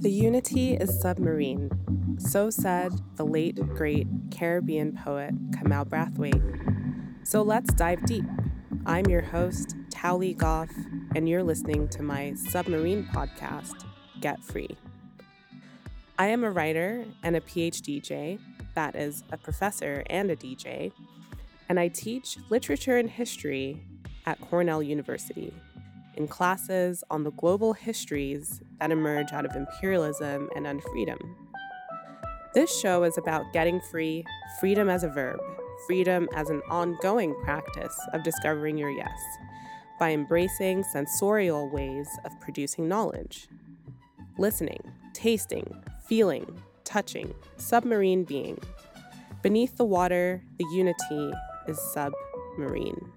The unity is submarine. So said the late, great Caribbean poet Kamau Brathwaite. So let's dive deep. I'm your host, Tao Leigh Goffe, and you're listening to my submarine podcast, Get Free. I am a writer and a PhD DJ, that is, a professor and a DJ, and I teach literature and history at Cornell University in classes on the global histories that emerge out of imperialism and unfreedom. This show is about getting free, freedom as a verb, freedom as an ongoing practice of discovering your yes, by embracing sensorial ways of producing knowledge. Listening, tasting, feeling, touching, submarine being. Beneath the water, the unity is submarine.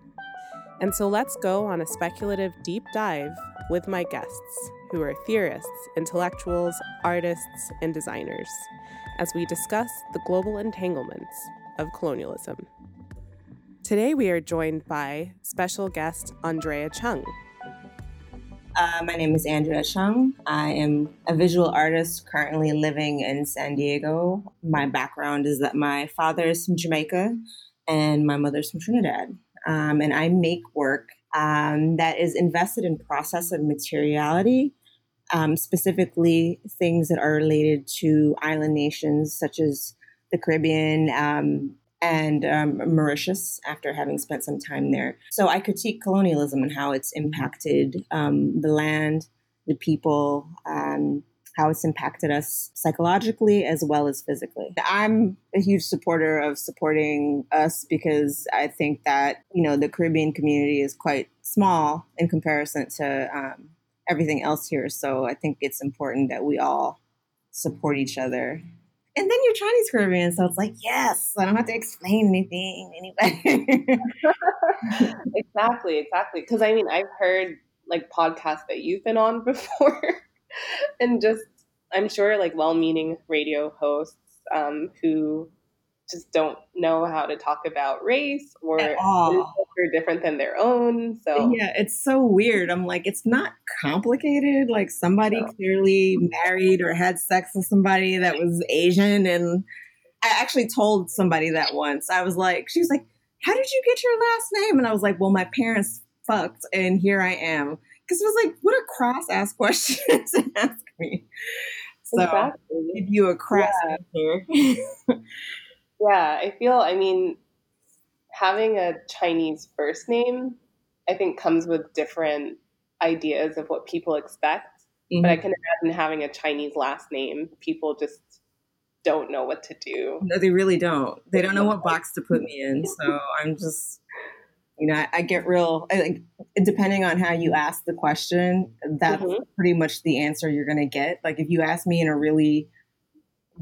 And so let's go on a speculative deep dive with my guests, who are theorists, intellectuals, artists, and designers, as we discuss the global entanglements of colonialism. Today we are joined by special guest Andrea Chung. Uh, my name is Andrea Chung. I am a visual artist currently living in San Diego. My background is that my father is from Jamaica and my mother's from Trinidad um, and I make work um, that is invested in process and materiality, um, specifically things that are related to island nations such as the Caribbean um, and um, Mauritius after having spent some time there. So I critique colonialism and how it's impacted um, the land, the people, how it's impacted us psychologically as well as physically. I'm a huge supporter of supporting us because I think that, you know, the Caribbean community is quite small in comparison to um, everything else here. So I think it's important that we all support each other. And then you're Chinese Caribbean, so it's like, yes, I don't have to explain anything anybody. exactly, exactly. Because I mean, I've heard like podcasts that you've been on before and just I'm sure like well-meaning radio hosts um, who just don't know how to talk about race or are different than their own. So yeah, it's so weird. I'm like, it's not complicated. Like somebody no. clearly married or had sex with somebody that was Asian, and I actually told somebody that once. I was like, she was like, "How did you get your last name?" And I was like, "Well, my parents fucked, and here I am." Because it was like, what a cross ass question to ask me. So exactly. give you a crass yeah. answer. yeah, I feel. I mean, having a Chinese first name, I think, comes with different ideas of what people expect. Mm-hmm. But I mm-hmm. can imagine having a Chinese last name. People just don't know what to do. No, they really don't. They don't know what box to put me in. So I'm just you know, I, I get real, I think, depending on how you ask the question, that's mm-hmm. pretty much the answer you're going to get. Like, if you ask me in a really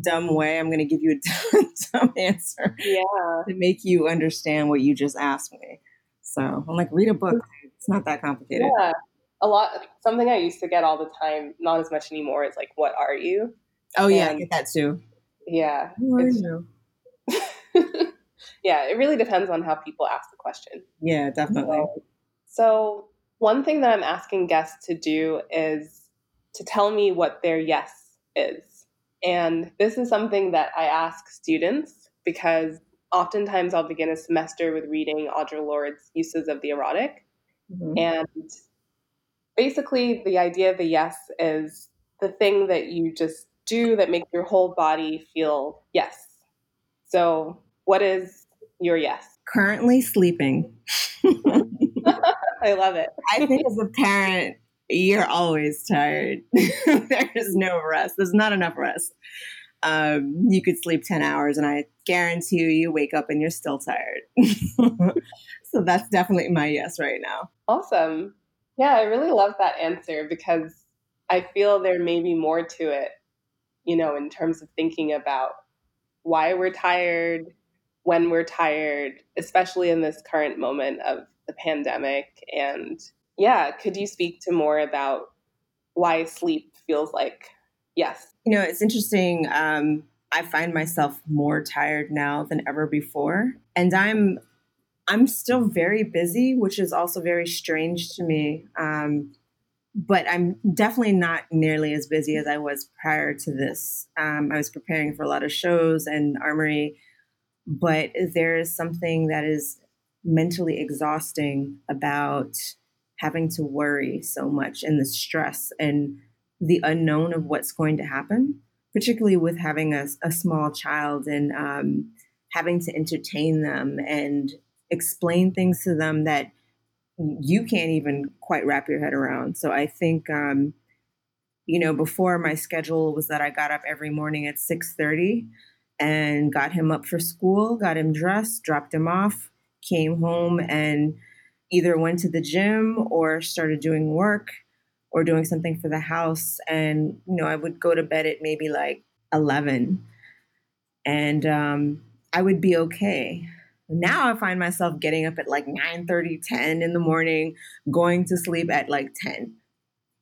dumb way, I'm going to give you a dumb answer yeah. to make you understand what you just asked me. So I'm like, read a book. It's not that complicated. Yeah. A lot, something I used to get all the time, not as much anymore, is like, what are you? Oh, yeah, and, I get that too. Yeah. Who are you? yeah, it really depends on how people ask the question. Yeah, definitely. So, so, one thing that I'm asking guests to do is to tell me what their yes is. And this is something that I ask students because oftentimes I'll begin a semester with reading Audre Lorde's Uses of the Erotic. Mm-hmm. And basically, the idea of the yes is the thing that you just do that makes your whole body feel yes. So, what is your yes? Currently sleeping. I love it. I think as a parent, you're always tired. There's no rest. There's not enough rest. Um, you could sleep 10 hours, and I guarantee you, you wake up and you're still tired. so that's definitely my yes right now. Awesome. Yeah, I really love that answer because I feel there may be more to it, you know, in terms of thinking about why we're tired, when we're tired, especially in this current moment of the pandemic. And yeah, could you speak to more about why sleep feels like yes? You know, it's interesting. Um, I find myself more tired now than ever before, and I'm I'm still very busy, which is also very strange to me. Um, but I'm definitely not nearly as busy as I was prior to this. Um, I was preparing for a lot of shows and armory, but there is something that is mentally exhausting about having to worry so much and the stress and the unknown of what's going to happen, particularly with having a, a small child and um, having to entertain them and explain things to them that you can't even quite wrap your head around. So I think, um, you know, before my schedule was that I got up every morning at six thirty and got him up for school, got him dressed, dropped him off, came home, and either went to the gym or started doing work or doing something for the house. And you know, I would go to bed at maybe like eleven, and um, I would be okay. Now I find myself getting up at like 9 30, 10 in the morning, going to sleep at like 10.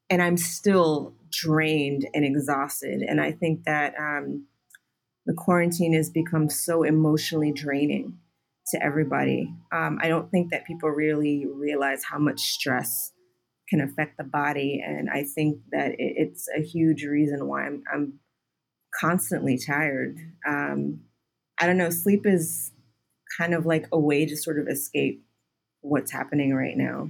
And I'm still drained and exhausted. And I think that um, the quarantine has become so emotionally draining to everybody. Um, I don't think that people really realize how much stress can affect the body. And I think that it, it's a huge reason why I'm, I'm constantly tired. Um, I don't know, sleep is kind of like a way to sort of escape what's happening right now.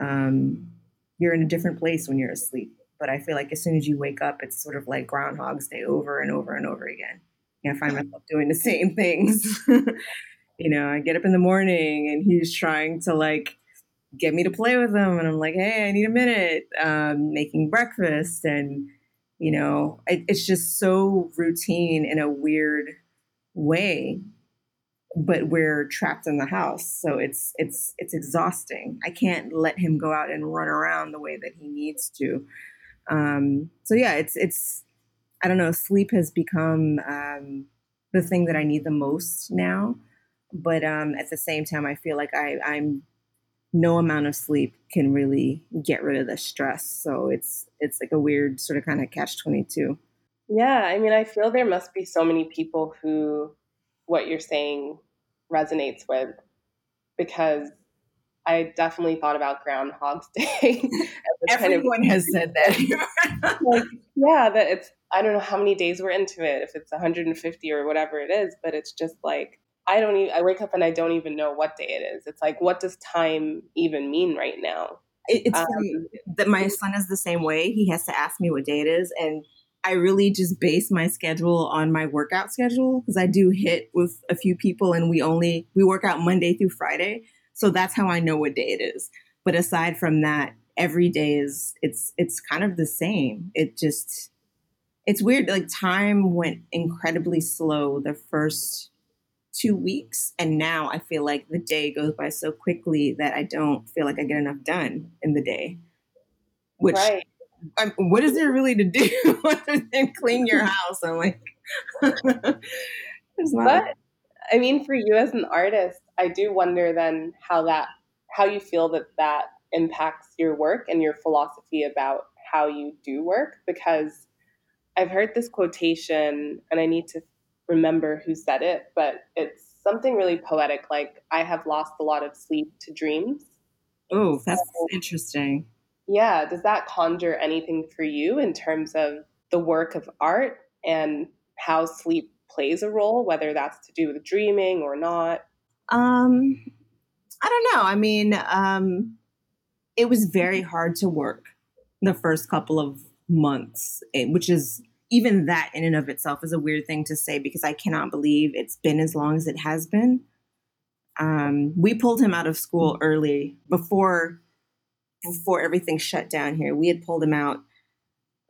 Um, you're in a different place when you're asleep, but I feel like as soon as you wake up, it's sort of like Groundhog's Day over and over and over again. I find myself doing the same things. you know, I get up in the morning and he's trying to like get me to play with him, and I'm like, hey, I need a minute, um, making breakfast, and you know, it, it's just so routine in a weird way but we're trapped in the house so it's it's it's exhausting. I can't let him go out and run around the way that he needs to. Um so yeah it's it's i don't know sleep has become um the thing that i need the most now but um at the same time i feel like i i'm no amount of sleep can really get rid of the stress so it's it's like a weird sort of kind of catch 22 yeah i mean i feel there must be so many people who what you're saying resonates with because I definitely thought about Groundhog's Day. Everyone kind of, has said that. like, yeah, that it's, I don't know how many days we're into it, if it's 150 or whatever it is, but it's just like, I don't even, I wake up and I don't even know what day it is. It's like, what does time even mean right now? It's um, that my son is the same way. He has to ask me what day it is. And I really just base my schedule on my workout schedule because I do HIIT with a few people and we only we work out Monday through Friday. So that's how I know what day it is. But aside from that, every day is it's it's kind of the same. It just it's weird like time went incredibly slow the first 2 weeks and now I feel like the day goes by so quickly that I don't feel like I get enough done in the day. Which right I'm, what is there really to do other than clean your house? I'm like, there's not. But I mean, for you as an artist, I do wonder then how that, how you feel that that impacts your work and your philosophy about how you do work. Because I've heard this quotation, and I need to remember who said it, but it's something really poetic. Like, I have lost a lot of sleep to dreams. Oh, that's so, interesting yeah, does that conjure anything for you in terms of the work of art and how sleep plays a role, whether that's to do with dreaming or not? Um, I don't know. I mean, um, it was very hard to work the first couple of months, eh, which is even that in and of itself is a weird thing to say because I cannot believe it's been as long as it has been. Um, we pulled him out of school early before before everything shut down here. We had pulled him out.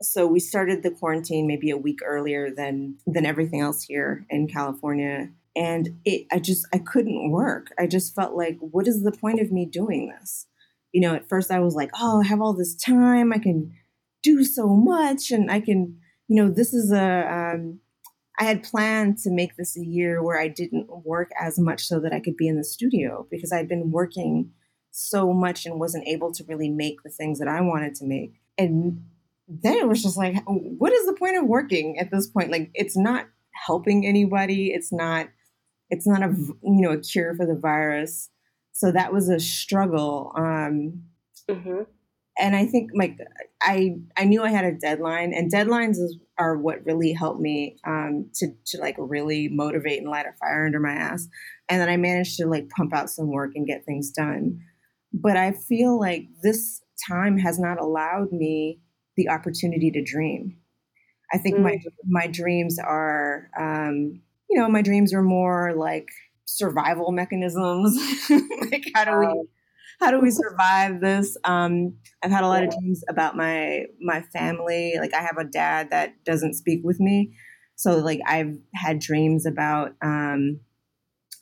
So we started the quarantine maybe a week earlier than than everything else here in California. And it I just I couldn't work. I just felt like, what is the point of me doing this? You know, at first I was like, oh, I have all this time. I can do so much and I can, you know, this is a um, I had planned to make this a year where I didn't work as much so that I could be in the studio because I'd been working so much and wasn't able to really make the things that I wanted to make. And then it was just like, what is the point of working at this point? Like, it's not helping anybody. It's not, it's not a, you know, a cure for the virus. So that was a struggle. Um, mm-hmm. and I think like I I knew I had a deadline, and deadlines is, are what really helped me um, to to like really motivate and light a fire under my ass. And then I managed to like pump out some work and get things done. But I feel like this time has not allowed me the opportunity to dream. I think mm. my my dreams are, um, you know, my dreams are more like survival mechanisms. like how do we how do we survive this? Um, I've had a lot of dreams about my my family. Like I have a dad that doesn't speak with me, so like I've had dreams about um,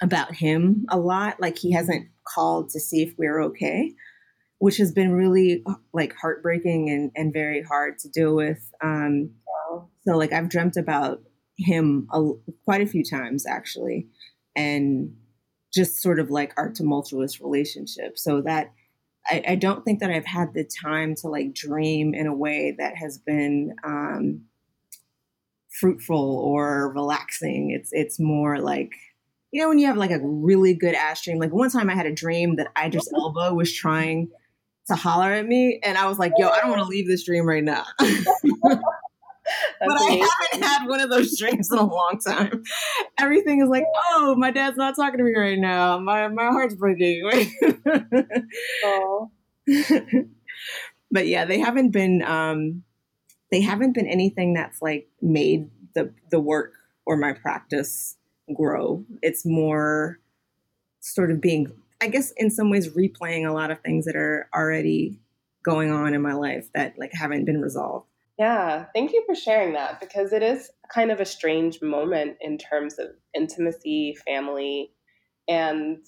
about him a lot. Like he hasn't called to see if we're okay, which has been really like heartbreaking and and very hard to deal with. Um, so like I've dreamt about him a, quite a few times actually, and just sort of like our tumultuous relationship. So that I, I, don't think that I've had the time to like dream in a way that has been um, fruitful or relaxing. It's it's more like you know when you have like a really good ass dream. Like one time I had a dream that Idris Elba was trying to holler at me, and I was like, "Yo, I don't want to leave this dream right now." but I haven't had one of those dreams in a long time. Everything is like, oh, my dad's not talking to me right now. My my heart's breaking. oh. but yeah, they haven't been um, they haven't been anything that's like made the the work or my practice grow. It's more sort of being, I guess, in some ways, replaying a lot of things that are already going on in my life that like haven't been resolved. Yeah, thank you for sharing that because it is kind of a strange moment in terms of intimacy, family, and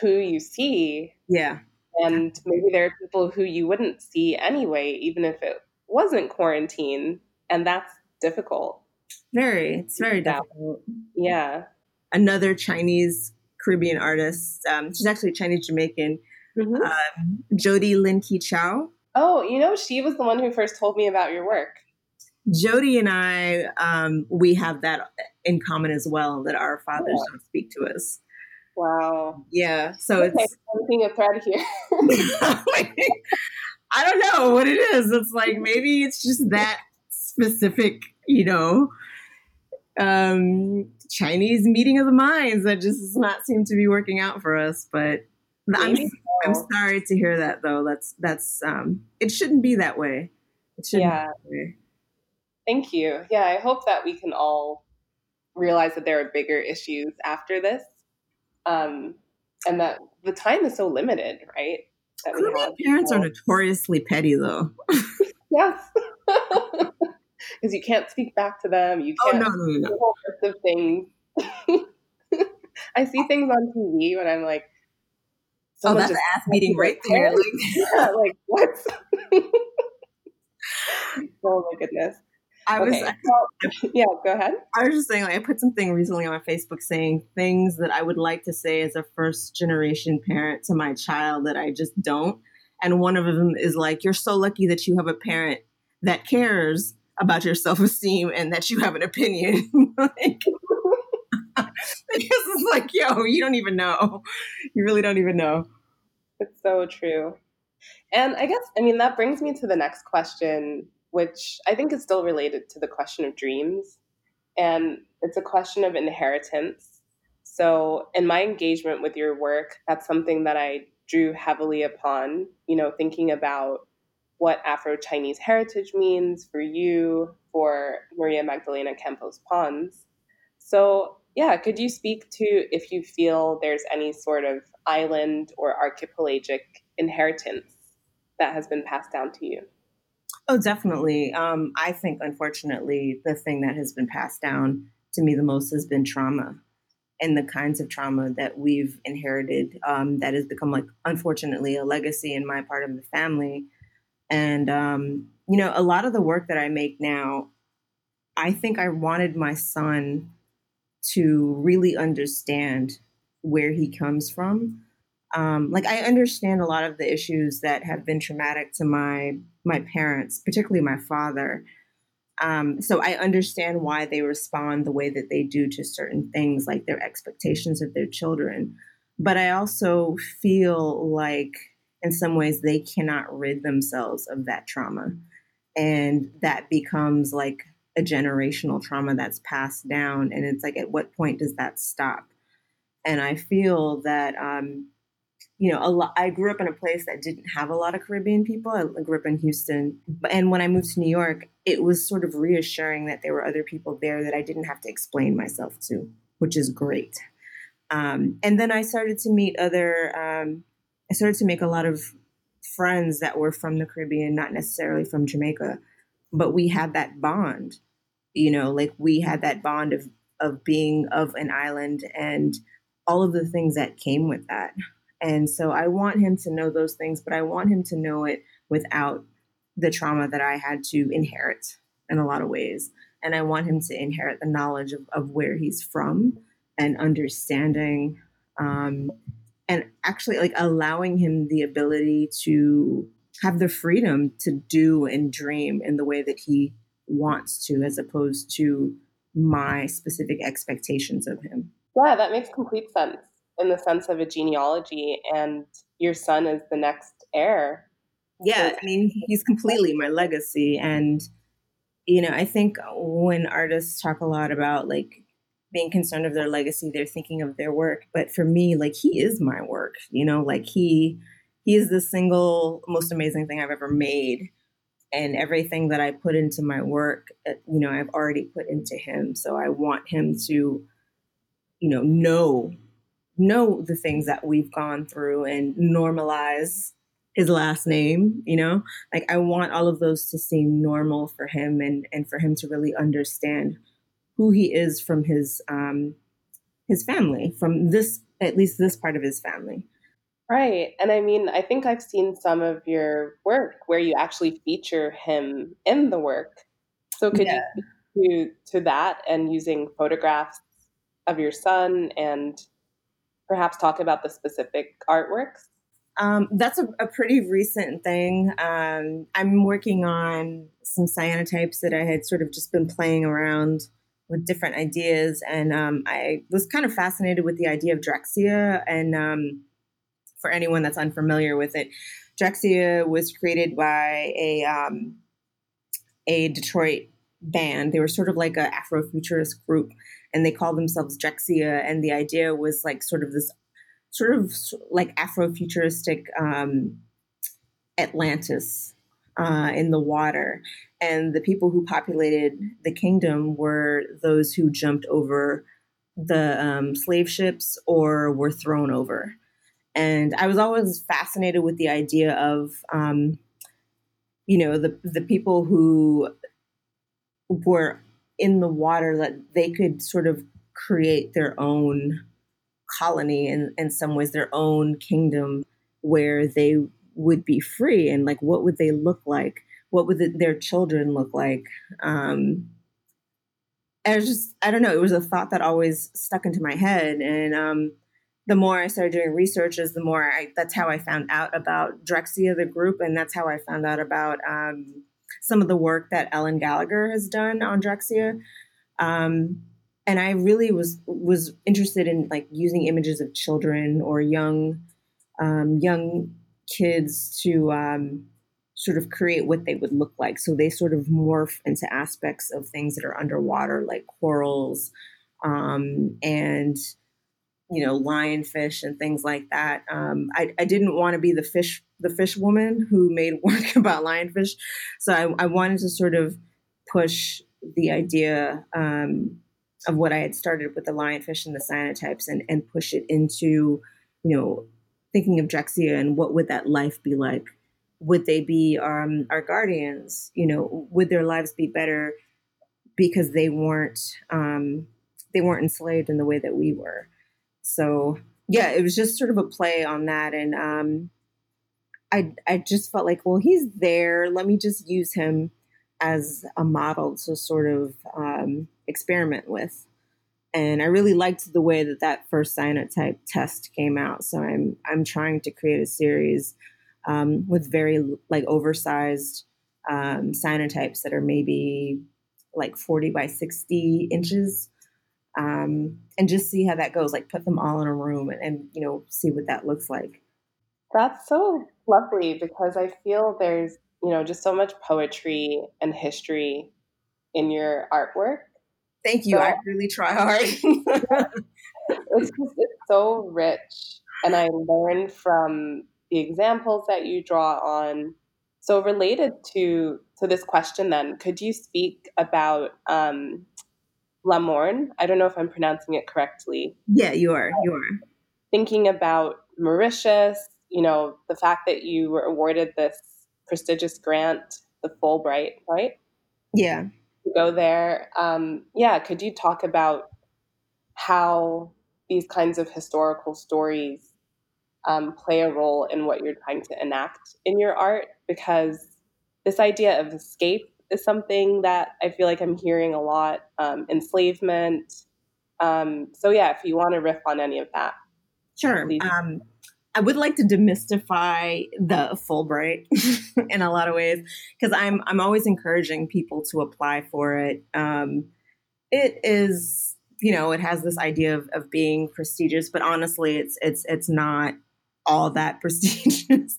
who you see. Yeah. And maybe there are people who you wouldn't see anyway, even if it wasn't quarantine. And that's difficult. Very. It's very difficult. Yeah. Another Chinese Caribbean artist, um, she's actually Chinese Jamaican, mm-hmm. um, Jodie Lyn-Kee-Chow. Oh, you know, she was the one who first told me about your work. Jodie and I, um, we have that in common as well that our fathers yeah. don't speak to us. Wow. Yeah. So okay, it's I'm seeing a thread here. I don't know what it is. It's like maybe it's just that specific, you know, um, Chinese meeting of the minds that just does not seem to be working out for us. But I'm, I'm sorry to hear that though. That's that's um it shouldn't be that way. It shouldn't yeah. Thank you. Yeah, I hope that we can all realize that there are bigger issues after this. Um and that the time is so limited, right? That parents are notoriously petty though. yes. Because you can't speak back to them. You oh, can't oh, no, no, no. whole list of things. I see things on TV when I'm like, oh, that's an ass meeting right there. Like, yeah, like what? oh my goodness. I was, okay. yeah, go ahead. I was just saying, like, I put something recently on my Facebook saying things that I would like to say as a first generation parent to my child that I just don't. And one of them is like, you're so lucky that you have a parent that cares about your self esteem and that you have an opinion. like, because it's like, yo, you don't even know. You really don't even know. It's so true. And I guess, I mean, that brings me to the next question, which I think is still related to the question of dreams. And it's a question of inheritance. So, in my engagement with your work, that's something that I drew heavily upon, you know, thinking about what Afro Chinese heritage means for you, for Maria Magdalena Campos Pons. So, yeah, could you speak to if you feel there's any sort of island or archipelagic inheritance that has been passed down to you? Oh, definitely. Um, I think, unfortunately, the thing that has been passed down to me the most has been trauma and the kinds of trauma that we've inherited um, that has become, like, unfortunately, a legacy in my part of the family. And, um, you know, a lot of the work that I make now, I think I wanted my son to really understand where he comes from. Um, like I understand a lot of the issues that have been traumatic to my my parents, particularly my father. Um, so I understand why they respond the way that they do to certain things, like their expectations of their children. But I also feel like in some ways they cannot rid themselves of that trauma and that becomes like a generational trauma that's passed down and it's like at what point does that stop and i feel that um, you know, a lot, I grew up in a place that didn't have a lot of Caribbean people. I grew up in Houston. And when I moved to New York, it was sort of reassuring that there were other people there that I didn't have to explain myself to, which is great. Um, and then I started to meet other, um, I started to make a lot of friends that were from the Caribbean, not necessarily from Jamaica, but we had that bond, you know, like we had that bond of, of being of an island and all of the things that came with that. And so I want him to know those things, but I want him to know it without the trauma that I had to inherit in a lot of ways. And I want him to inherit the knowledge of, of where he's from and understanding um, and actually like allowing him the ability to have the freedom to do and dream in the way that he wants to, as opposed to my specific expectations of him. Yeah, that makes complete sense in the sense of a genealogy and your son is the next heir. Yeah, I mean, he's completely my legacy. And, you know, I think when artists talk a lot about like being concerned of their legacy, they're thinking of their work. But for me, like, he is my work, you know, like he, he is the single most amazing thing I've ever made. And everything that I put into my work, uh, you know, I've already put into him. So I want him to, you know, know know the things that we've gone through and normalize his last name you know like i want all of those to seem normal for him and and for him to really understand who he is from his um his family from this at least this part of his family right and i mean i think i've seen some of your work where you actually feature him in the work so could yeah. you to to that and using photographs of your son and perhaps talk about the specific artworks? Um, that's a, a, pretty recent thing. Um, I'm working on some cyanotypes that I had sort of just been playing around with different ideas, and um, I was kind of fascinated with the idea of Drexciya. And um, for anyone that's unfamiliar with it, Drexciya was created by a um, a Detroit band. They were sort of like a Afrofuturist group and they called themselves Drexciya. And the idea was like sort of this sort of like Afrofuturistic um, Atlantis uh, in the water. And the people who populated the kingdom were those who jumped over the um, slave ships or were thrown over. And I was always fascinated with the idea of, um, you know, the the people who were in the water that they could sort of create their own colony and in some ways their own kingdom where they would be free and like what would they look like what would the, their children look like um it was just i don't know it was a thought that always stuck into my head and um the more i started doing research is the more i that's how i found out about Drexciya, the group and that's how i found out about um some of the work that Ellen Gallagher has done on Drexciya. Um, and I really was was interested in like using images of children or young um, young kids to um, sort of create what they would look like. So they sort of morph into aspects of things that are underwater, like corals um, and you know lionfish and things like that. Um, I, I didn't want to be the fish the fish woman who made work about lionfish. So I, I wanted to sort of push the idea um, of what I had started with the lionfish and the cyanotypes and, and push it into, you know, thinking of Drexciya and what would that life be like? Would they be um, our guardians? You know, would their lives be better because they weren't um, they weren't enslaved in the way that we were? So yeah, it was just sort of a play on that, and um, I I just felt like, well, he's there. Let me just use him as a model to sort of um, experiment with. And I really liked the way that that first cyanotype test came out. So I'm I'm trying to create a series um, with very like oversized um, cyanotypes that are maybe like 40 by 60 inches um, and just see how that goes like put them all in a room and, and you know see what that looks like That's so lovely because I feel there's, you know, just so much poetry and history in your artwork. Thank you. So, I really try hard. it's just it's so rich and I learn from the examples that you draw on. So related to to this question then, could you speak about um La Morne? I don't know if I'm pronouncing it correctly. Yeah, you are. You are. Thinking about Mauritius, you know, the fact that you were awarded this prestigious grant, the Fulbright, right? Yeah. To go there. Um, yeah, could you talk about how these kinds of historical stories um, play a role in what you're trying to enact in your art? Because this idea of escape is something that I feel like I'm hearing a lot. Um, enslavement. Um, so yeah, if you want to riff on any of that. Sure. Um, I would like to demystify the Fulbright in a lot of ways because I'm I'm always encouraging people to apply for it. Um, it is you know it has this idea of, of being prestigious, but honestly, it's it's it's not all that prestigious.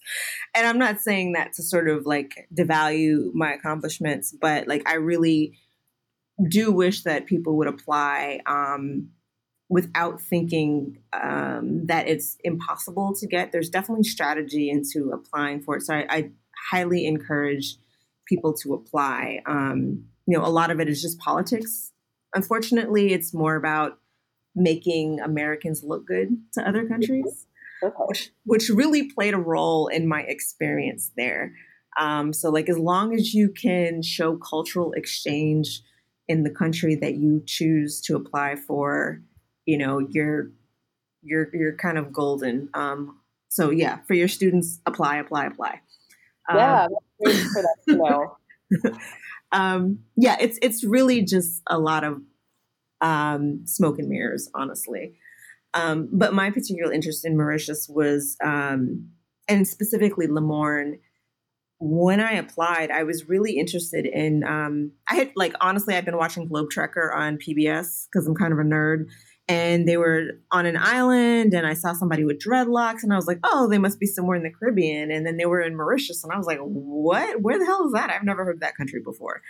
and I'm not saying that to sort of like devalue my accomplishments, but like I really do wish that people would apply um, without thinking um, that it's impossible to get. There's definitely strategy into applying for it. So I, I highly encourage people to apply. Um, you know, a lot of it is just politics. Unfortunately, it's more about making Americans look good to other countries, okay. which, which really played a role in my experience there. Um, so, like, as long as you can show cultural exchange in the country that you choose to apply for, you know you're you're you're kind of golden um so yeah for your students apply apply apply yeah um, for that to know um yeah it's it's really just a lot of um smoke and mirrors honestly um but my particular interest in mauritius was um and specifically Le Morne when I applied, I was really interested in. Um, I had like honestly, I've been watching Globe Trekker on PBS because I'm kind of a nerd, and they were on an island and I saw somebody with dreadlocks and I was like, oh, they must be somewhere in the Caribbean. And then they were in Mauritius and I was like, what? Where the hell is that? I've never heard of that country before.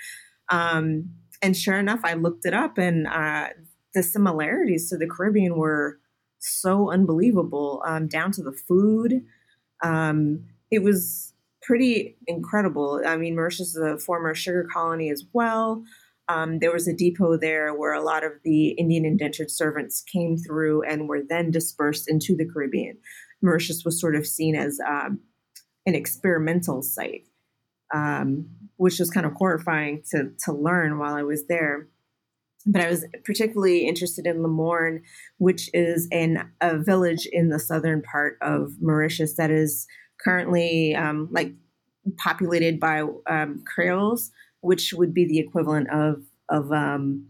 Um, and sure enough, I looked it up and uh, the similarities to the Caribbean were so unbelievable, um, down to the food. Um, it was pretty incredible. I mean, Mauritius is a former sugar colony as well. Um, there was a depot there where a lot of the Indian indentured servants came through and were then dispersed into the Caribbean. Mauritius was sort of seen as um, an experimental site, um, which was kind of horrifying to, to learn while I was there. But I was particularly interested in Le Morne, which is an, a village in the southern part of Mauritius that is currently um, like populated by um, Creoles which would be the equivalent of of um,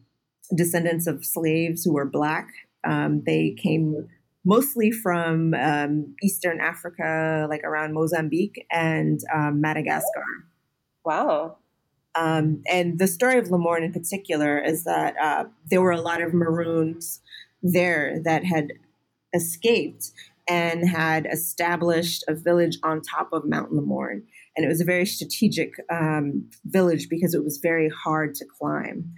descendants of slaves who were black. Um, they came mostly from um, Eastern Africa, like around Mozambique and um, Madagascar. Wow. Um, and the story of Le Morne in particular is that uh, there were a lot of Maroons there that had escaped and had established a village on top of Mount Le Morne and it was a very strategic um, village because it was very hard to climb.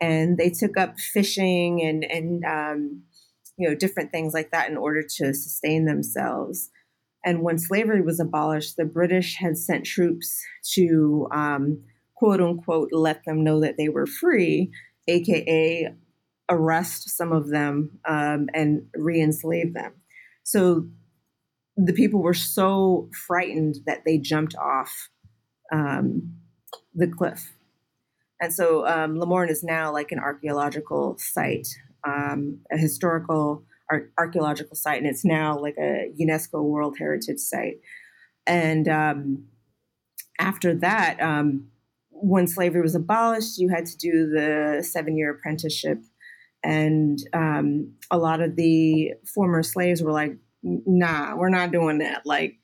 And they took up fishing and and um, you know different things like that in order to sustain themselves. And when slavery was abolished, the British had sent troops to um, quote unquote let them know that they were free, aka arrest some of them um, and re-enslave them. So the people were so frightened that they jumped off um, the cliff. And so um, Le Morne is now like an archaeological site, um, a historical ar- archaeological site, and it's now like a UNESCO World Heritage Site. And um, after that, um, when slavery was abolished, you had to do the seven year apprenticeship. And um, a lot of the former slaves were like, nah, we're not doing that. Like,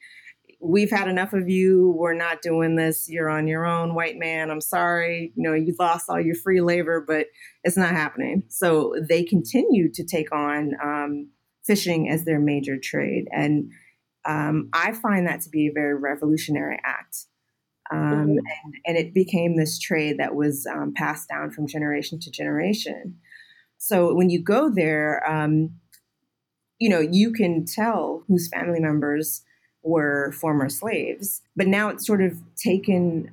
we've had enough of you. We're not doing this. You're on your own, white man. I'm sorry. You know, you lost all your free labor, but it's not happening. So they continued to take on um, fishing as their major trade. And Um, I find that to be a very revolutionary act. Um, and, and, it became this trade that was um, passed down from generation to generation. So when you go there, um, you know, you can tell whose family members were former slaves, but now it's sort of taken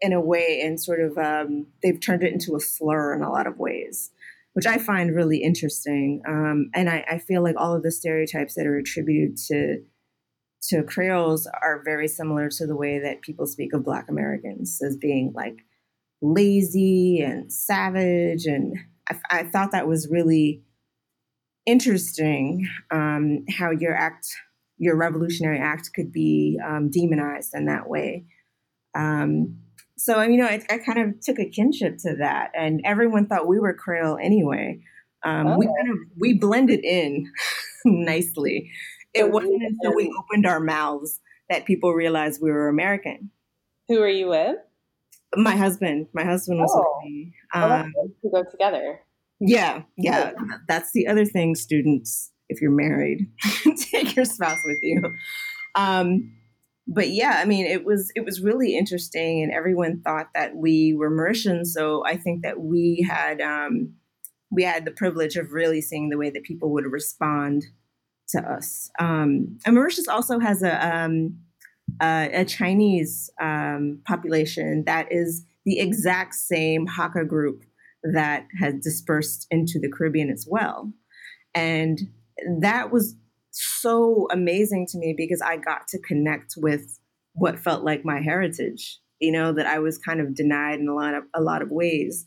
in a way and sort of um, they've turned it into a slur in a lot of ways, which I find really interesting. Um, and I, I, feel like all of the stereotypes that are attributed to to Creoles are very similar to the way that people speak of Black Americans as being like lazy and savage. And I, I thought that was really interesting um, how your act, your revolutionary act, could be um, demonized in that way. Um, so, you know, I, I, kind of took a kinship to that, and everyone thought we were Creole anyway. Um, we oh. kind of we blended in nicely. It wasn't until we opened our mouths that people realized we were American. Who are you with? My husband. My husband was oh. with me. Um, to go together. Yeah, yeah. That's the other thing, students. If you're married, take your spouse with you. Um, but yeah, I mean, it was it was really interesting, and everyone thought that we were Mauritians. So I think that we had um, we had the privilege of really seeing the way that people would respond to us. Um, and Mauritius also has a um, a Chinese um, population that is the exact same Hakka group that has dispersed into the Caribbean as well. And that was so amazing to me because I got to connect with what felt like my heritage, you know, that I was kind of denied in a lot of a lot of ways.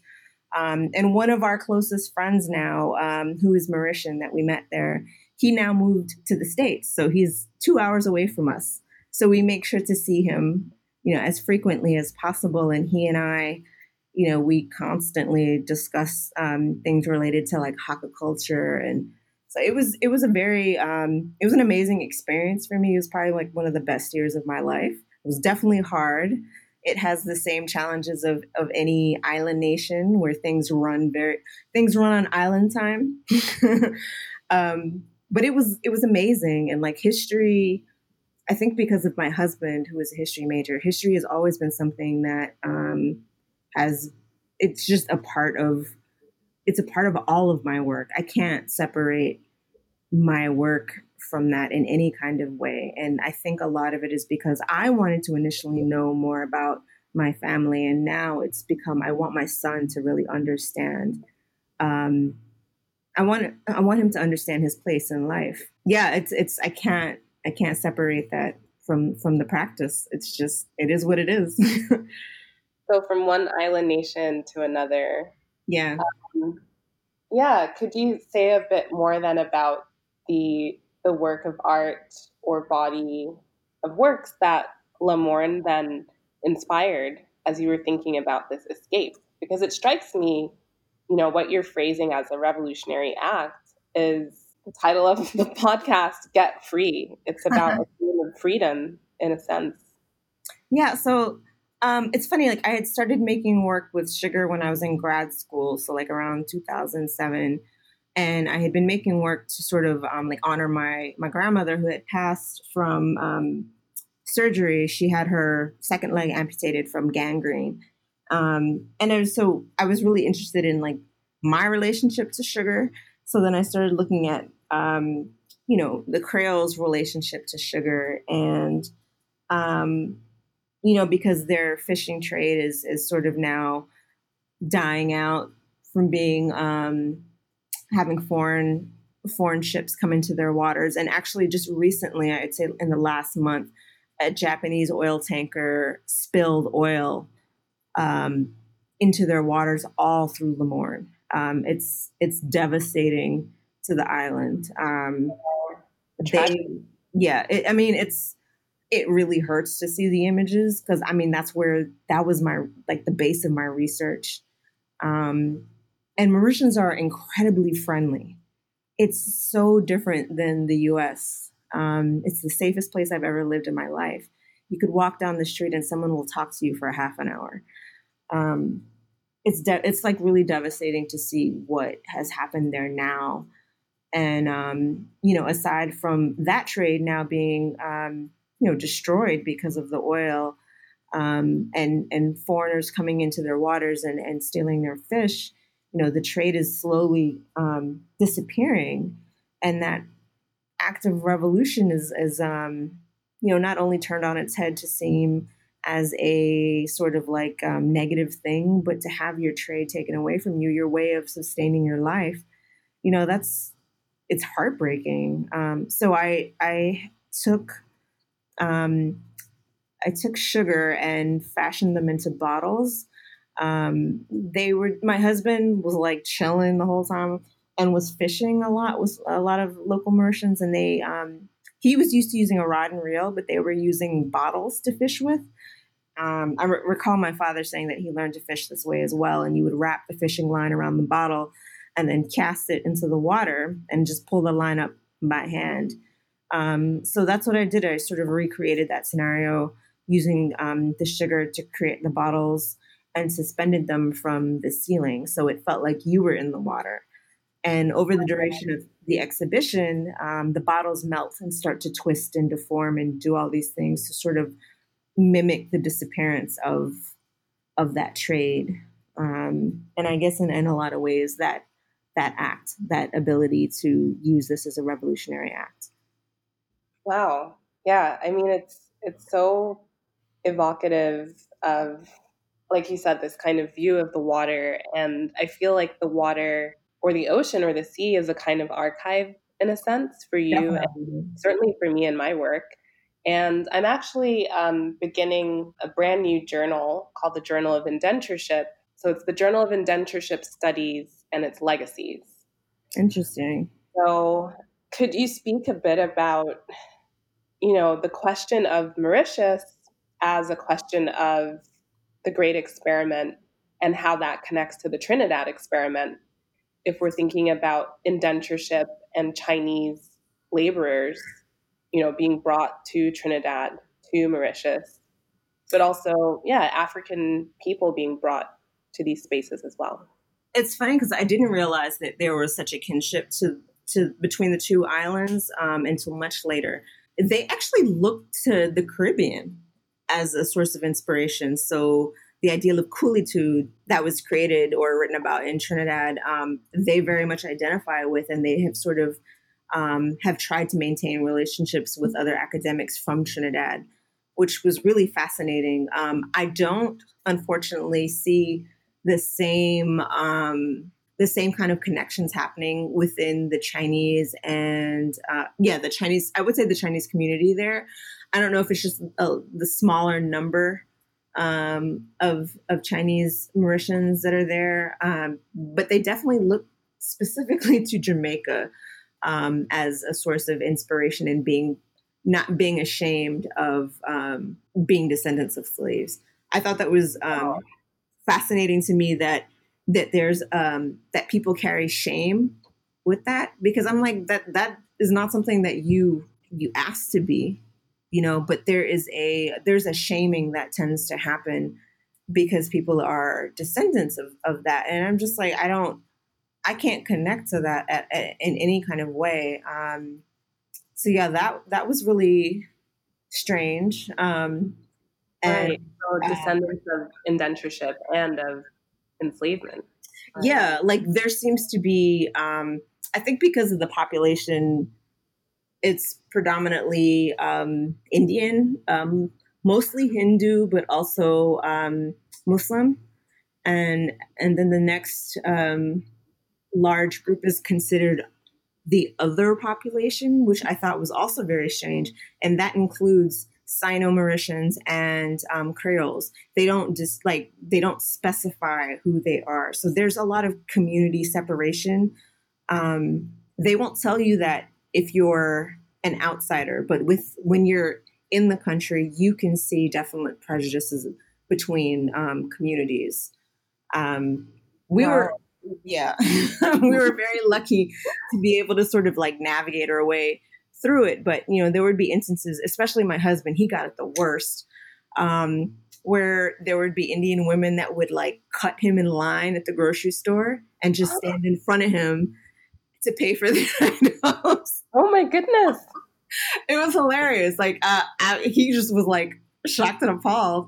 Um, and one of our closest friends now, um, who is Mauritian that we met there, he now moved to the States. So he's two hours away from us. So we make sure to see him, you know, as frequently as possible. And he and I, you know, we constantly discuss um, things related to like Hakka culture. And so it was, it was a very, um, it was an amazing experience for me. It was probably like one of the best years of my life. It was definitely hard. It has the same challenges of, of any island nation where things run very, things run on island time. um, but it was it was amazing. And like history i think because of my husband who is a history major history has always been something that um has it's just a part of it's a part of all of my work. I can't separate my work from that in any kind of way. And i think a lot of it is because i wanted to initially know more about my family and now it's become i want my son to really understand um, I want I want him to understand his place in life. Yeah, it's it's I can't I can't separate that from from the practice. It's just it is what it is. so from one island nation to another. Yeah. Um, yeah, could you say a bit more then about the the work of art or body of works that Le Morne then inspired as you were thinking about this escape? Because it strikes me you know, what you're phrasing as a revolutionary act is the title of the podcast, Get Free. It's about freedom in a sense. Yeah. So um, it's funny, like I had started making work with sugar when I was in grad school. So like around 2007 and I had been making work to sort of um, like honor my my grandmother who had passed from um, surgery. She had her second leg amputated from gangrene, um, and was, so I was really interested in like my relationship to sugar. So then I started looking at, um, you know, the Creoles' relationship to sugar, and um, you know, because their fishing trade is is sort of now dying out from being um, having foreign foreign ships come into their waters, and actually, just recently, I'd say in the last month, a Japanese oil tanker spilled oil um, into their waters all through Le Morne. Um, it's it's devastating to the island. Um, they, yeah, it, I mean it's it really hurts to see the images because I mean that's where that was my like the base of my research. Um, and Mauritians are incredibly friendly. It's so different than the U.S. Um, it's the safest place I've ever lived in my life. You could walk down the street and someone will talk to you for a half an hour um, it's de- it's like really devastating to see what has happened there now. And um, you know, aside from that trade now being um, you know destroyed because of the oil um, and and foreigners coming into their waters and, and stealing their fish, you know, the trade is slowly um, disappearing, and that act of revolution is is um, you know not only turned on its head to seem as a sort of like um, negative thing, but to have your trade taken away from you, your way of sustaining your life, you know, that's it's heartbreaking. Um, so I I took um, I took sugar and fashioned them into bottles. Um, they were my husband was like chilling the whole time and was fishing a lot with a lot of local Mauritians, and they um, he was used to using a rod and reel, but they were using bottles to fish with. Um, I re- recall my father saying that he learned to fish this way as well, and you would wrap the fishing line around the bottle and then cast it into the water and just pull the line up by hand. Um, so that's what I did. I sort of recreated that scenario using um, the sugar to create the bottles and suspended them from the ceiling. So it felt like you were in the water. And over the duration of the exhibition, um, the bottles melt and start to twist and deform and do all these things to sort of mimic the disappearance of of that trade. Um, and I guess in, in a lot of ways that that act, that ability to use this as a revolutionary act. Wow. Yeah. I mean, it's it's so evocative of, like you said, this kind of view of the water, and I feel like the water or the ocean or the sea is a kind of archive in a sense for you Definitely. and certainly for me in my work. And I'm actually um, beginning a brand new journal called the Journal of Indentureship. So it's the Journal of Indentureship Studies and its legacies. Interesting. So could you speak a bit about, you know, the question of Mauritius as a question of the Great Experiment and how that connects to the Trinidad experiment if we're thinking about indentureship and Chinese laborers, you know, being brought to Trinidad, to Mauritius, but also, yeah, African people being brought to these spaces as well. It's funny because I didn't realize that there was such a kinship to to between the two islands um, until much later. They actually looked to the Caribbean as a source of inspiration. So the ideal of coolitude that was created or written about in Trinidad, um, they very much identify with, and they have sort of um, have tried to maintain relationships with other academics from Trinidad, which was really fascinating. Um, I don't, unfortunately, see the same um, the same kind of connections happening within the Chinese and uh, yeah, the Chinese. I would say the Chinese community there. I don't know if it's just a, the smaller number um, of of Chinese Mauritians that are there, um, but they definitely look specifically to Jamaica um, as a source of inspiration and being not being ashamed of um, being descendants of slaves. I thought that was um, fascinating to me that that there's um, that people carry shame with that because I'm like that that is not something that you you ask to be you know but there is a there's a shaming that tends to happen because people are descendants of, of that. And i'm just like i don't i can't connect to that at, at, in any kind of way. Um, so yeah that that was really strange. Um, and right. so descendants uh, of indentureship and of enslavement. Yeah like there seems to be um, i think because of the population it's predominantly um, Indian, um, mostly Hindu, but also um, Muslim, and and then the next um, large group is considered the other population, which I thought was also very strange, and that includes Sino-Mauritians and um, Creoles. They don't just like they don't specify who they are, so there's a lot of community separation. Um, they won't tell you that if you're an outsider, but with when you're in the country, you can see definite prejudices between um, communities. Um, we wow. were, yeah, we were very lucky to be able to sort of like navigate our way through it. But you know, there would be instances, especially my husband, he got it the worst. Um, where there would be Indian women that would like cut him in line at the grocery store and just stand in front of him to pay for the items. Oh my goodness. It was hilarious. Like uh, I, he just was like shocked and appalled.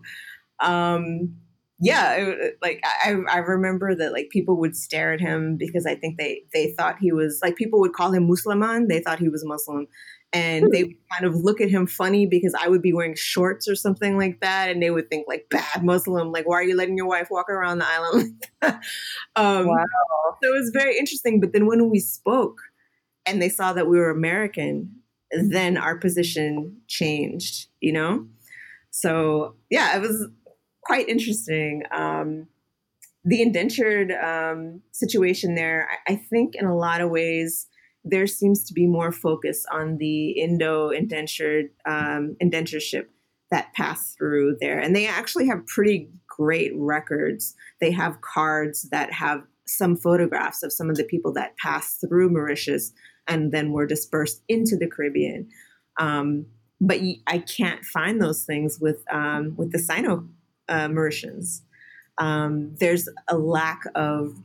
Um, yeah, it, like I, I remember that like people would stare at him because I think they they thought he was like people would call him Musliman. They thought he was Muslim, and they would kind of look at him funny because I would be wearing shorts or something like that, and they would think like bad Muslim. Like, why are you letting your wife walk around the island? um, wow. So it was very interesting. But then when we spoke, and they saw that we were American, then our position changed. You know. So yeah, it was quite interesting. Um, the indentured um, situation there, I, I, think, in a lot of ways, there seems to be more focus on the Indo indentured um, indentureship that passed through there, and they actually have pretty great records. They have cards that have some photographs of some of the people that passed through Mauritius and then were dispersed into the Caribbean. Um, but I can't find those things with um, with the Sino uh, Mauritians. Um, there's a lack of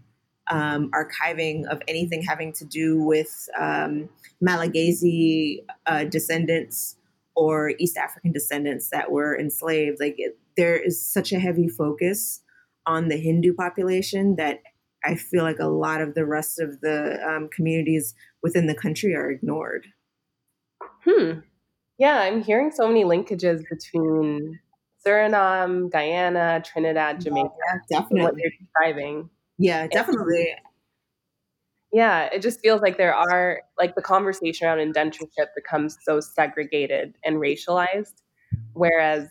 um, archiving of anything having to do with um, Malagasy uh, descendants or East African descendants that were enslaved. Like it, there is such a heavy focus on the Hindu population that I feel like a lot of the rest of the um, communities within the country are ignored. Hmm. Yeah, I'm hearing so many linkages between Suriname, Guyana, Trinidad, Jamaica. Yeah, definitely. What you're describing. Yeah, definitely. And, yeah, it just feels like there are like the conversation around indentureship becomes so segregated and racialized, whereas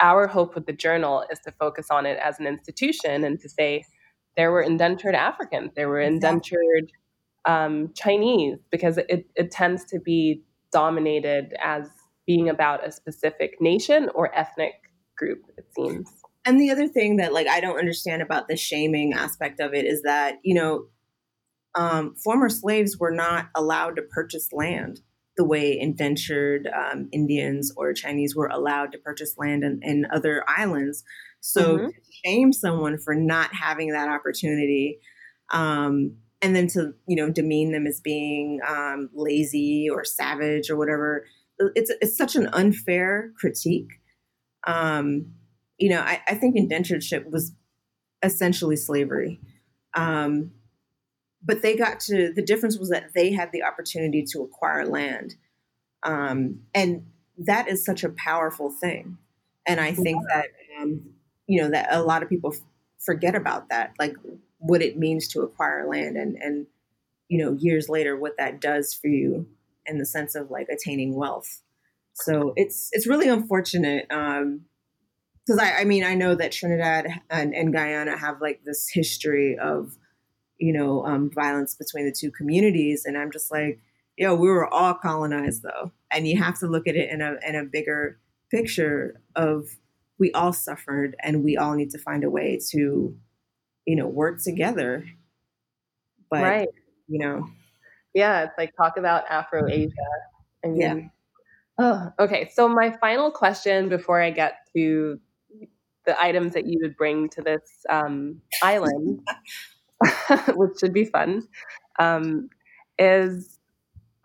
our hope with the journal is to focus on it as an institution and to say there were indentured Africans, there were indentured um, Chinese, because it, it tends to be dominated as being about a specific nation or ethnic group, it seems. And the other thing that like I don't understand about the shaming aspect of it is that, you know, um, former slaves were not allowed to purchase land the way indentured um, Indians or Chinese were allowed to purchase land in, in other islands. So mm-hmm. to shame someone for not having that opportunity, um, and then to you know demean them as being um, lazy or savage or whatever, it's it's such an unfair critique um, you know, I, I, think indentureship was essentially slavery. Um, but they got to the difference was that they had the opportunity to acquire land. Um, and that is such a powerful thing. And I think that, um, you know, that a lot of people f- forget about that, like what it means to acquire land and, and, you know, years later, what that does for you in the sense of like attaining wealth. So it's it's really unfortunate because um, I, I mean I know that Trinidad and, and, Guyana have like this history of you know um, violence between the two communities, and I'm just like, yo, we were all colonized though, and you have to look at it in a in a bigger picture of we all suffered, and we all need to find a way to you know work together. But right. you know, yeah, it's like talk about Afro Asia. I mean, yeah Oh, okay. So my final question before I get to the items that you would bring to this um, island, which should be fun, um, is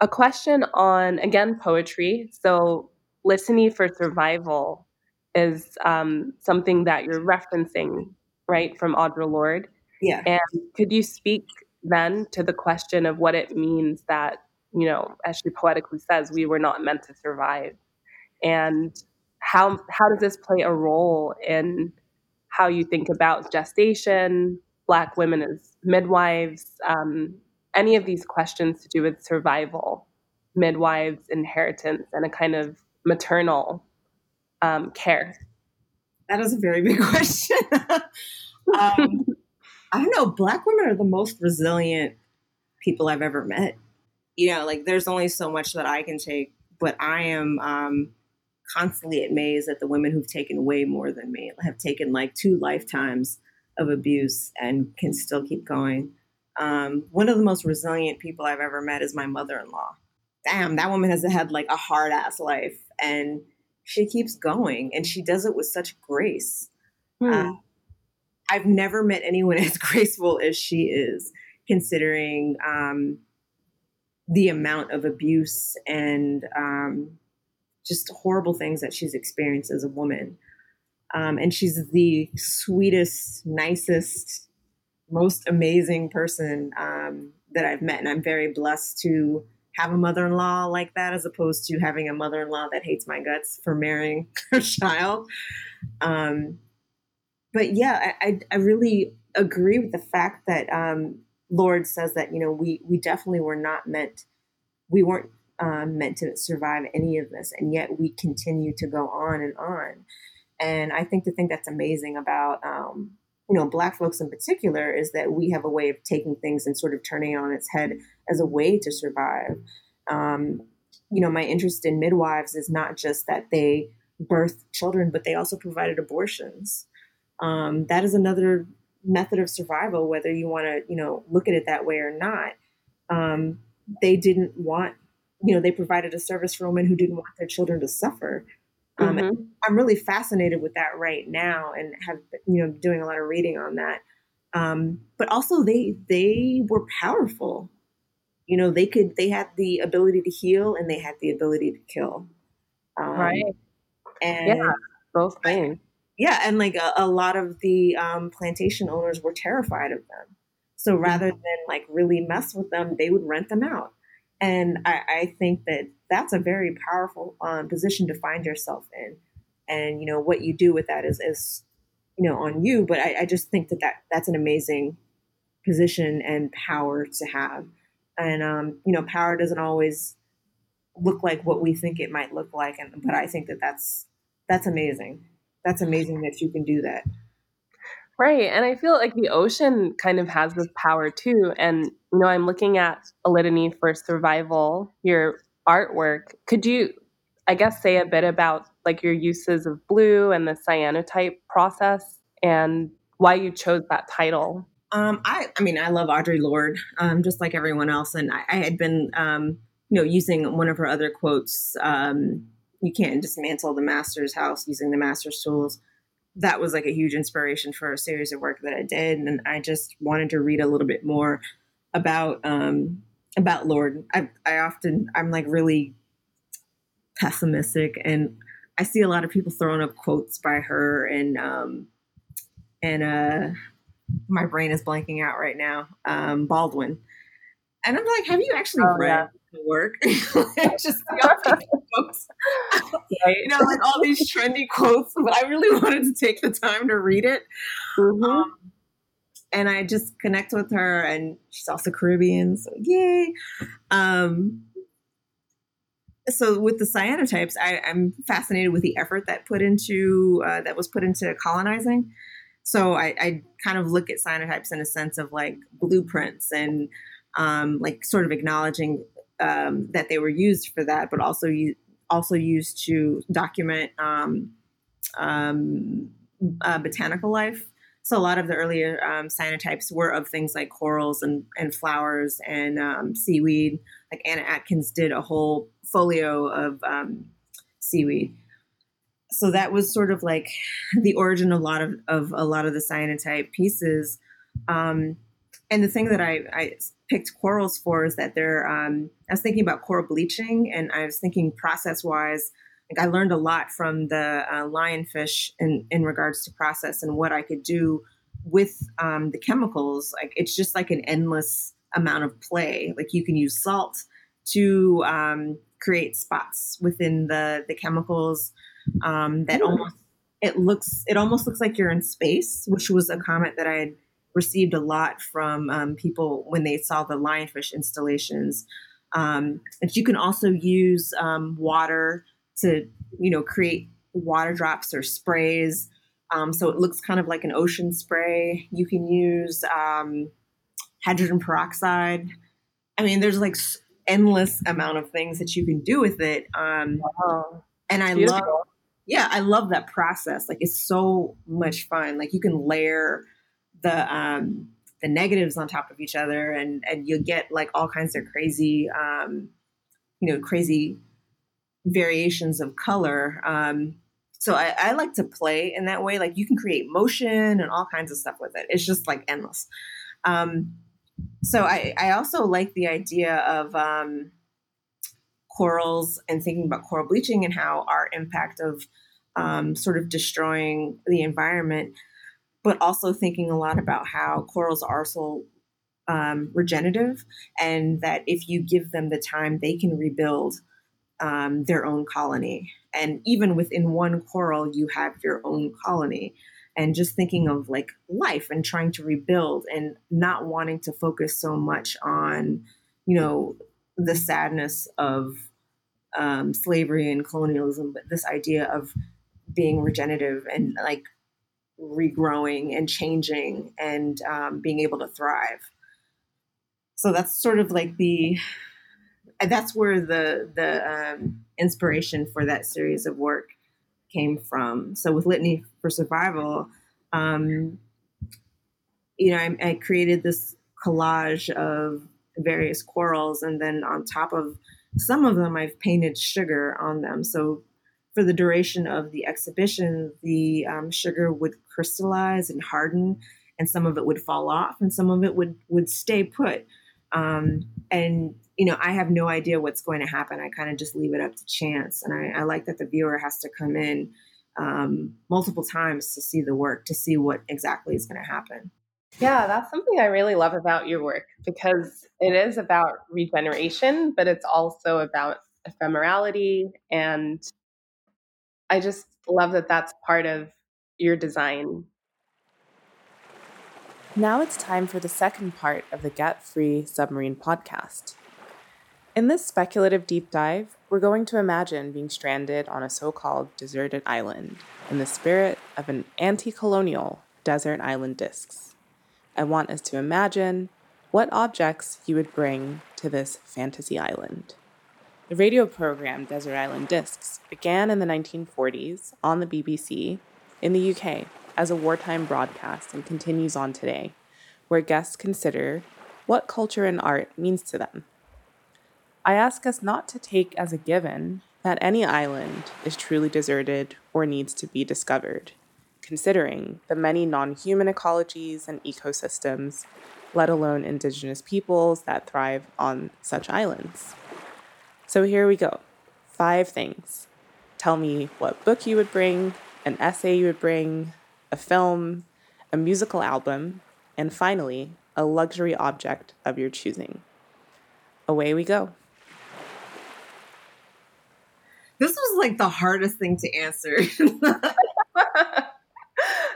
a question on again poetry. So listening for survival is um, something that you're referencing, right, from Audre Lorde. Yeah. And could you speak then to the question of what it means that you know, as she poetically says, we were not meant to survive. And how how does this play a role in how you think about gestation, Black women as midwives, um, any of these questions to do with survival, midwives, inheritance, and a kind of maternal um, care? That is a very big question. um, I don't know. Black women are the most resilient people I've ever met you know, like there's only so much that I can take, but I am um, constantly amazed at the women who've taken way more than me, have taken like two lifetimes of abuse and can still keep going. Um, one of the most resilient people I've ever met is my mother in law. Damn, that woman has had like a hard ass life and she keeps going and she does it with such grace. Hmm. Uh, I've never met anyone as graceful as she is, considering um, the amount of abuse and um, just horrible things that she's experienced as a woman. Um, and she's the sweetest, nicest, most amazing person um, that I've met. And I'm very blessed to have a mother in law like that as opposed to having a mother in law that hates my guts for marrying her child. Um, but yeah, I, I, really agree with the fact that um, Lorde says that, you know, we, we definitely were not meant, we weren't um, meant to survive any of this. And yet we continue to go on and on. And I think the thing that's amazing about, um, you know, Black folks in particular is that we have a way of taking things and sort of turning it on its head as a way to survive. Um, you know, my interest in midwives is not just that they birth children, but they also provided abortions. Um, that is another method of survival, whether you want to, you know, look at it that way or not. Um, they didn't want, you know, they provided a service for women who didn't want their children to suffer. Um, mm-hmm. I'm really fascinated with that right now, and have you know doing a lot of reading on that. Um, but also, they they were powerful. You know, they could they had the ability to heal, and they had the ability to kill. Um, right. And yeah, both things. Yeah, and like a, a lot of the um, plantation owners were terrified of them. So mm-hmm. rather than like really mess with them, they would rent them out. And I, I think that that's a very powerful um, position to find yourself in. And you know what you do with that is is you know on you. But I, I just think that, that that's an amazing position and power to have. And um, you know, power doesn't always look like what we think it might look like. And but I think that that's that's amazing. That's amazing that you can do that. Right. And I feel like the ocean kind of has this power too. And, you know, I'm looking at A Litany for Survival, your artwork. Could you, I guess, say a bit about like your uses of blue and the cyanotype process and why you chose that title? Um, I, I mean, I love Audre Lorde, um, just like everyone else. And I, I had been, um, you know, using one of her other quotes, um, you can't dismantle the master's house using the master's tools that was like a huge inspiration for a series of work that I did, and I just wanted to read a little bit more about um, about Lorde. I, I often I'm like really pessimistic, and I see a lot of people throwing up quotes by her, and um, and uh, my brain is blanking out right now. Um, Baldwin, and I'm like, have you actually oh, read? Yeah work. just quotes. Right. You know, like all these trendy quotes, but I really wanted to take the time to read it. Mm-hmm. Um, and I just connect with her, and she's also Caribbean, so yay. Um, so with the cyanotypes, I, am fascinated with the effort that put into uh, that was put into colonizing. So I, I, kind of look at cyanotypes in a sense of like blueprints and um, like sort of acknowledging um, that they were used for that, but also also used to document um, uh, botanical life. So a lot of the earlier um, cyanotypes were of things like corals and, and flowers and um, seaweed. Like Anna Atkins did a whole folio of seaweed. So that was sort of like the origin of a lot of, of a lot of the cyanotype pieces. Um, and the thing that I, I picked corals for is that they're um, i was thinking about coral bleaching and i was thinking process wise like i learned a lot from the uh, lionfish in, in regards to process and what i could do with um, the chemicals. Like it's just like an endless amount of play. Like you can use salt to um, create spots within the the chemicals um, that almost it looks it almost looks like you're in space which was a comment that i had received a lot from um, people when they saw the lionfish installations. Um, and you can also use um, water to, you know, create water drops or sprays. Um, so it looks kind of like an ocean spray. You can use um, hydrogen peroxide. I mean, there's like endless amount of things that you can do with it. Um, wow. And I Beautiful. love, yeah, I love that process. Like it's so much fun. Like you can layer the um, the negatives on top of each other, and and you'll get like all kinds of crazy, um, you know, crazy variations of color. Um, so I, I, like to play in that way. Like you can create motion and all kinds of stuff with it. It's just like endless. Um, so I, I also like the idea of um, corals and thinking about coral bleaching and how our impact of um, sort of destroying the environment, but also thinking a lot about how corals are also um, regenerative and that if you give them the time, they can rebuild um, their own colony. And even within one coral, you have your own colony. And just thinking of like life and trying to rebuild and not wanting to focus so much on, you know, the sadness of um, slavery and colonialism, but this idea of being regenerative and like regrowing and changing and um, being able to thrive. So that's sort of like the that's where the the um, inspiration for that series of work came from. So with Litany for Survival, um, you know, I, I created this collage of various corals, and then on top of some of them, I've painted sugar on them. So for the duration of the exhibition, the um, sugar would crystallize and harden, and some of it would fall off, and some of it would would stay put. Um, and you know, I have no idea what's going to happen. I kind of just leave it up to chance, and I, I like that the viewer has to come in um, multiple times to see the work to see what exactly is going to happen. Yeah, that's something I really love about your work because it is about regeneration, but it's also about ephemerality. And I just love that that's part of your design. Now it's time for the second part of the Get Free Submarine podcast. In this speculative deep dive, we're going to imagine being stranded on a so called deserted island in the spirit of an anti colonial desert island discs. I want us to imagine what objects you would bring to this fantasy island. The radio program Desert Island Discs began in the 1940s on the BBC in the UK as a wartime broadcast and continues on today, where guests consider what culture and art means to them I ask us not to take as a given that any island is truly deserted or needs to be discovered, considering the many non human ecologies and ecosystems, let alone indigenous peoples that thrive on such islands. So here we go five things. Tell me what book you would bring, an essay you would bring, a film, a musical album, and finally, a luxury object of your choosing. Away we go. This was like the hardest thing to answer.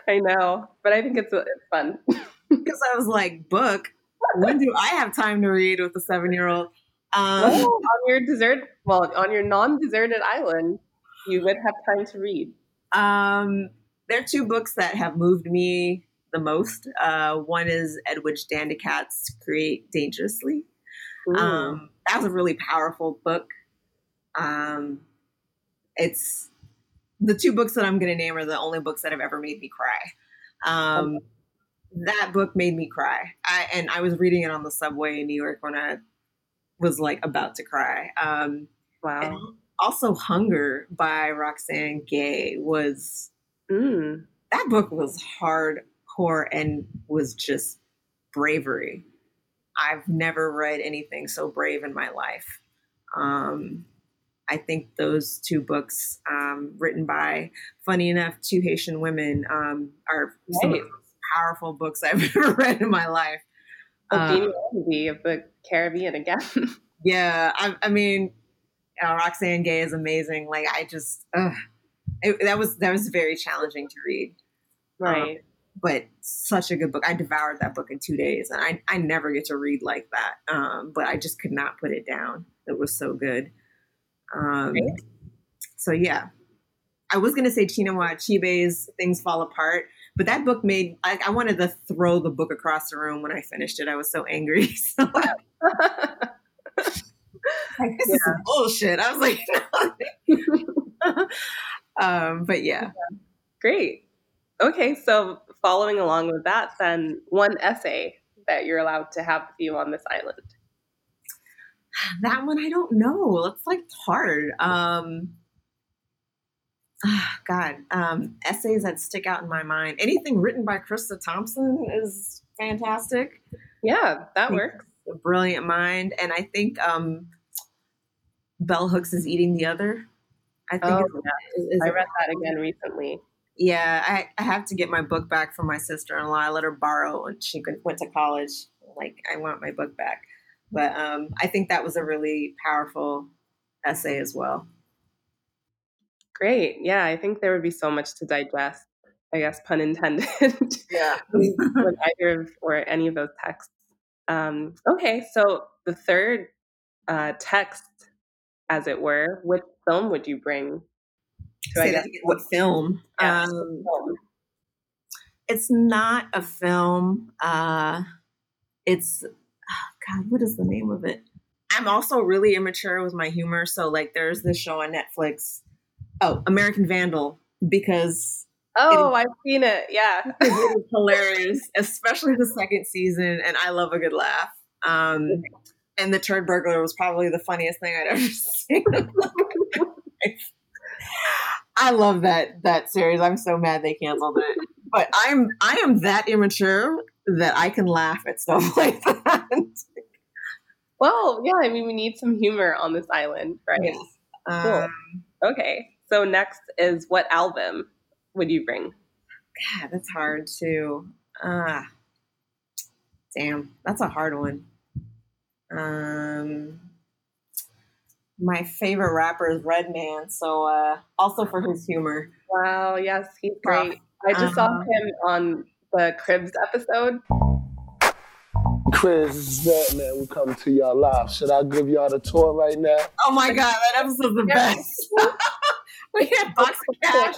I know, but I think it's it's fun because I was like, book. When do I have time to read with a seven year old? Um, well, on your desert, well, on your non-deserted island, you would have time to read. Um, there are two books that have moved me the most. Uh, one is Edwidge Danticat's "Create Dangerously." Um, that was a really powerful book. Um, it's the two books that I'm going to name are the only books that have ever made me cry. Um, that book made me cry. I, and I was reading it on the subway in New York when I was like about to cry. Um, wow. also, Hunger by Roxane Gay was mm. that book was hardcore and was just bravery. I've never read anything so brave in my life. Um, I think those two books, um, written by, funny enough, two Haitian women, um, are right. some of the most powerful books I've ever read in my life. Um, of the Caribbean again. yeah, I, I mean, uh, Roxane Gay is amazing. Like I just, it, that was that was very challenging to read. Um, right. but such a good book. I devoured that book in two days, and I I never get to read like that. Um, but I just could not put it down. It was so good. Um, so yeah, I was gonna say Chinua Achebe's "Things Fall Apart," but that book made I, I, wanted to throw the book across the room when I finished it. I was so angry. So, like, this yeah. is bullshit. I was like, um, but yeah. yeah, great. Okay, so following along with that, then one essay that you're allowed to have with you on this island. That one I don't know. It's like hard. Um, oh God, um, essays that stick out in my mind. Anything written by Krista Thompson is fantastic. Yeah, that works. A brilliant mind, and I think um, Bell Hooks is eating the other. I think oh, yeah. I read that again recently. Yeah, I, I have to get my book back from my sister in law. I let her borrow when she went to college. Like, I want my book back. But um, I think that was a really powerful essay as well. Great. Yeah, I think there would be so much to digest. I guess pun intended. Yeah. with either of, or any of those texts. Um, okay, so the third uh, text, as it were, which film would you bring? To, Say that again. What film? Yeah, um, film? It's not a film. Uh, it's oh God. What is the name of it? I'm also really immature with my humor. So like, there's this show on Netflix. Oh, American Vandal, because Oh, I've seen it. Yeah. it is hilarious, especially the second season. And I love a good laugh. Um, and the turd burglar was probably the funniest thing I'd ever seen. I love that that series. I'm so mad they canceled it. But I'm I am that immature that I can laugh at stuff like that. Well, yeah, I mean we need some humor on this island, right? Yes. Cool. Um, okay. So next is what album? would you bring? God, that's hard too. Ah, damn, that's a hard one. Um, my favorite rapper is Redman, so uh, also for his humor. Wow, yes, he's great. I just uh-huh. saw him on the Cribs episode. Chris Batman, we come to y'all live. Should I give y'all the tour right now? Oh my god, that episode's the best. we had box of cash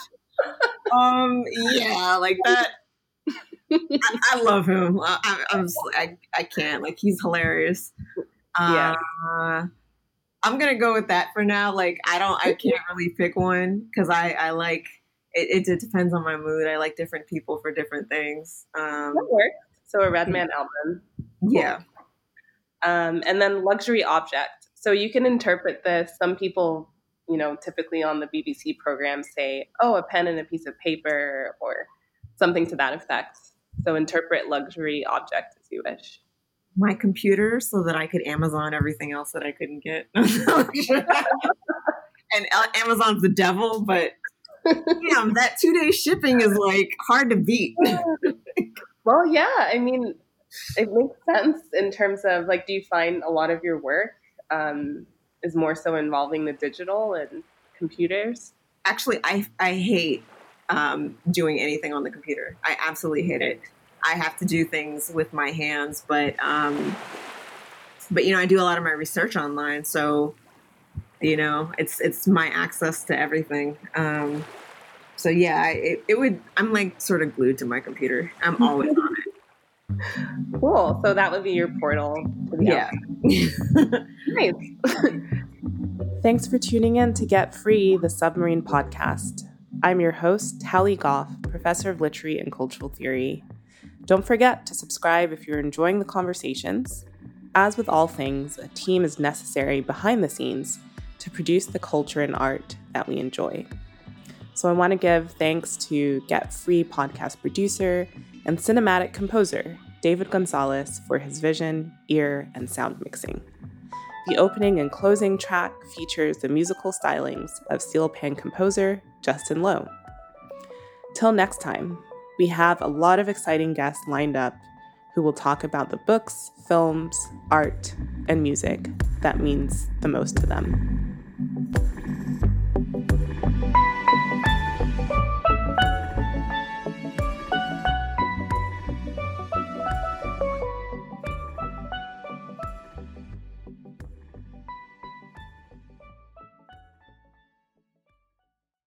um, yeah, like that. I, I love him. I, am I, I can't. Like he's hilarious. Yeah. Uh, I'm gonna go with that for now. Like I don't, I can't really pick one because I, I like it, it, depends on my mood. I like different people for different things. Um, that works. So a Redman album. Yeah. Um, and then luxury object. So you can interpret this. Some people you know, typically on the BBC program say, oh, a pen and a piece of paper or something to that effect. So interpret luxury object as you wish. My computer so that I could Amazon everything else that I couldn't get. and Amazon's the devil, but damn, that two day shipping is like hard to beat. well, yeah. I mean, it makes sense in terms of like, do you find a lot of your work um, is more so involving the digital and computers? Actually, I I hate um, doing anything on the computer. I absolutely hate it. I have to do things with my hands, but um, but you know, I do a lot of my research online, so you know, it's it's my access to everything. Um, so yeah, it, it would. I'm like sort of glued to my computer. I'm always on it. Cool. So that would be your portal yeah. nice. Thanks for tuning in to Get Free, the Submarine Podcast. I'm your host, Tao Leigh Goffe, professor of literary and cultural theory. Don't forget to subscribe if you're enjoying the conversations. As with all things, a team is necessary behind the scenes to produce the culture and art that we enjoy. So I want to give thanks to Get Free podcast producer and cinematic composer David Gonzalez for his vision, ear, and sound mixing. The opening and closing track features the musical stylings of steel pan composer Justin Lowe. Till next time, we have a lot of exciting guests lined up who will talk about the books, films, art, and music that means the most to them.